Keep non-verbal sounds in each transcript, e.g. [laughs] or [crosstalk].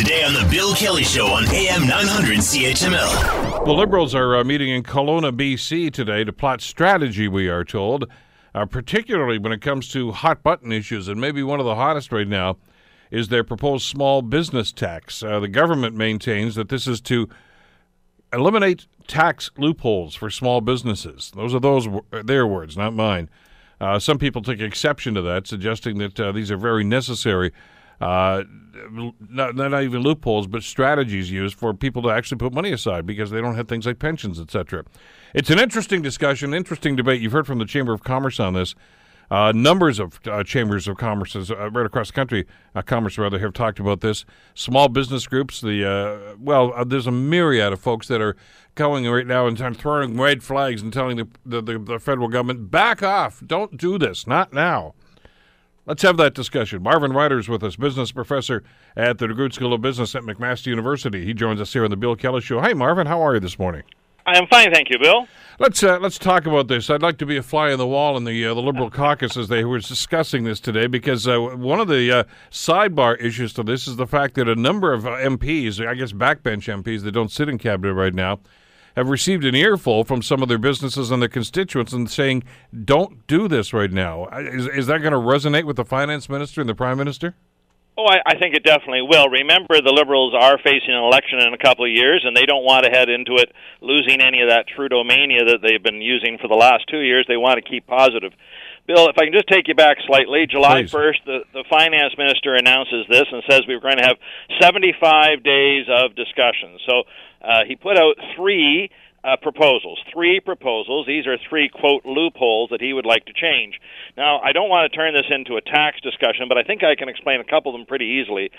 Today on The Bill Kelly Show on AM 900 CHML. The Liberals are uh, meeting in Kelowna, BC today to plot strategy, we are told, uh, particularly when it comes to hot button issues. And maybe one of the hottest right now is their proposed small business tax. Uh, the government maintains that this is to eliminate tax loopholes for small businesses. Those are those their words, not mine. Uh, some people take exception to that, suggesting that uh, these are very necessary uh, not, not even loopholes, but strategies used for people to actually put money aside because they don't have things like pensions, etc. It's an interesting discussion, interesting debate. You've heard from the Chamber of Commerce on this. Uh, numbers of uh, chambers of commerce uh, right across the country, uh, commerce rather, have talked about this. Small business groups, the uh, well, there's a myriad of folks that are going right now and throwing red flags and telling the, the, the, the federal government, back off, don't do this, not now. Let's have that discussion. Marvin Ryder's with us, business professor at the DeGroote School of Business at McMaster University. He joins us here on the Bill Kelly Show. Hi, Marvin. How are you this morning? I'm fine, thank you, Bill. Let's uh, let's talk about this. I'd like to be a fly on the wall in the uh, the Liberal caucus as they were discussing this today, because uh, one of the uh, sidebar issues to this is the fact that a number of MPs, I guess backbench MPs that don't sit in cabinet right now, have received an earful from some of their businesses and their constituents and saying, don't do this right now. Is, is that going to resonate with the finance minister and the prime minister? Oh, I, I think it definitely will. Remember, the Liberals are facing an election in a couple of years, and they don't want to head into it losing any of that Trudeau mania that they've been using for the last two years. They want to keep positive. Bill, if I can just take you back slightly, July Please. 1st, the, the finance minister announces this and says we we're going to have 75 days of discussion. So uh, he put out three uh, proposals, three proposals. These are three, quote, loopholes that he would like to change. Now, I don't want to turn this into a tax discussion, but I think I can explain a couple of them pretty easily.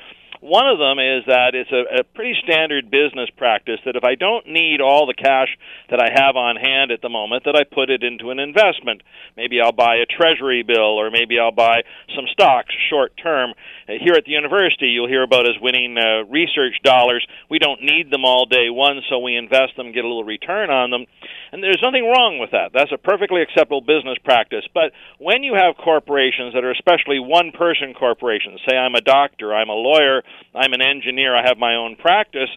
One of them is that it's a, a pretty standard business practice that if I don't need all the cash that I have on hand at the moment, that I put it into an investment. Maybe I'll buy a treasury bill, or maybe I'll buy some stocks short term. Uh, here at the university, you'll hear about us winning uh, research dollars. We don't need them all day one, so we invest them, get a little return on them. And there's nothing wrong with that. That's a perfectly acceptable business practice. But when you have corporations that are especially one person corporations, say I'm a doctor, I'm a lawyer, I'm an engineer, I have my own practice,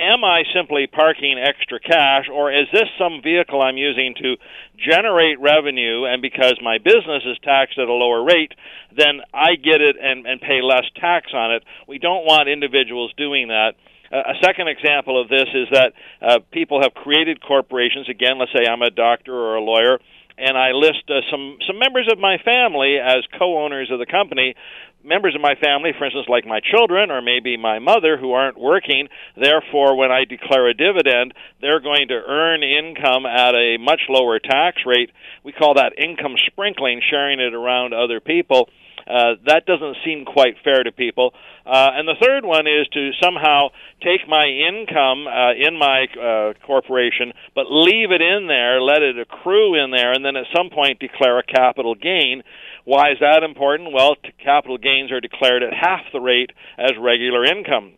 am I simply parking extra cash, or is this some vehicle I'm using to generate revenue, and because my business is taxed at a lower rate, then I get it and, and pay less tax on it? We don't want individuals doing that. Uh, a second example of this is that uh, people have created corporations. Again, let's say I'm a doctor or a lawyer and I list uh, some some members of my family as co-owners of the company. Members of my family, for instance, like my children or maybe my mother, who aren't working. Therefore, when I declare a dividend, they're going to earn income at a much lower tax rate. We call that income sprinkling, sharing it around other people. Uh, that doesn't seem quite fair to people. Uh, and the third one is to somehow take my income uh, in my uh, corporation, but leave it in there, let it accrue in there, and then at some point declare a capital gain. Why is that important? Well, t- capital gains are declared at half the rate as regular income.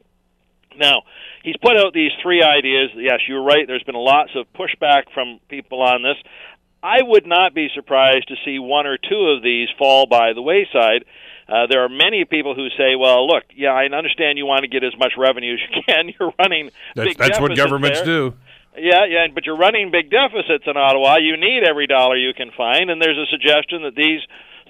Now, he's put out these three ideas. Yes, you're right. There's been lots of pushback from people on this. I would not be surprised to see one or two of these fall by the wayside. Uh, there are many people who say, "Well, look, yeah, I understand you want to get as much revenue as you can. [laughs] You're running That's, big that's what governments there. do. Yeah, yeah, but you're running big deficits in Ottawa. You need every dollar you can find, and there's a suggestion that these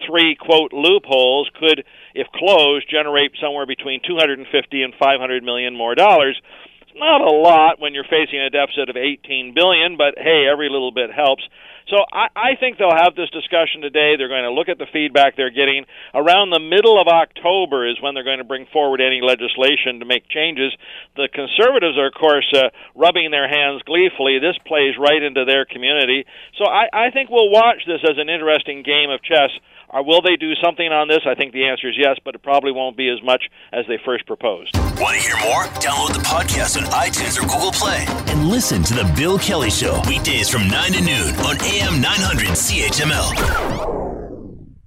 three quote loopholes could, if closed, generate somewhere between 250 and 500 million more dollars. It's not a lot when you're facing a deficit of 18 billion, but hey, every little bit helps. So I, I think they'll have this discussion today. They're going to look at the feedback they're getting. Around the middle of October is when they're going to bring forward any legislation to make changes. The conservatives are, of course, uh, rubbing their hands gleefully. This plays right into their community. So I, I think we'll watch this as an interesting game of chess. Or will they do something on this? I think the answer is yes, but it probably won't be as much as they first proposed. Want to hear more? Download the podcast on iTunes or Google Play and listen to The Bill Kelly Show weekdays from 9 to noon on AM 900 CHML.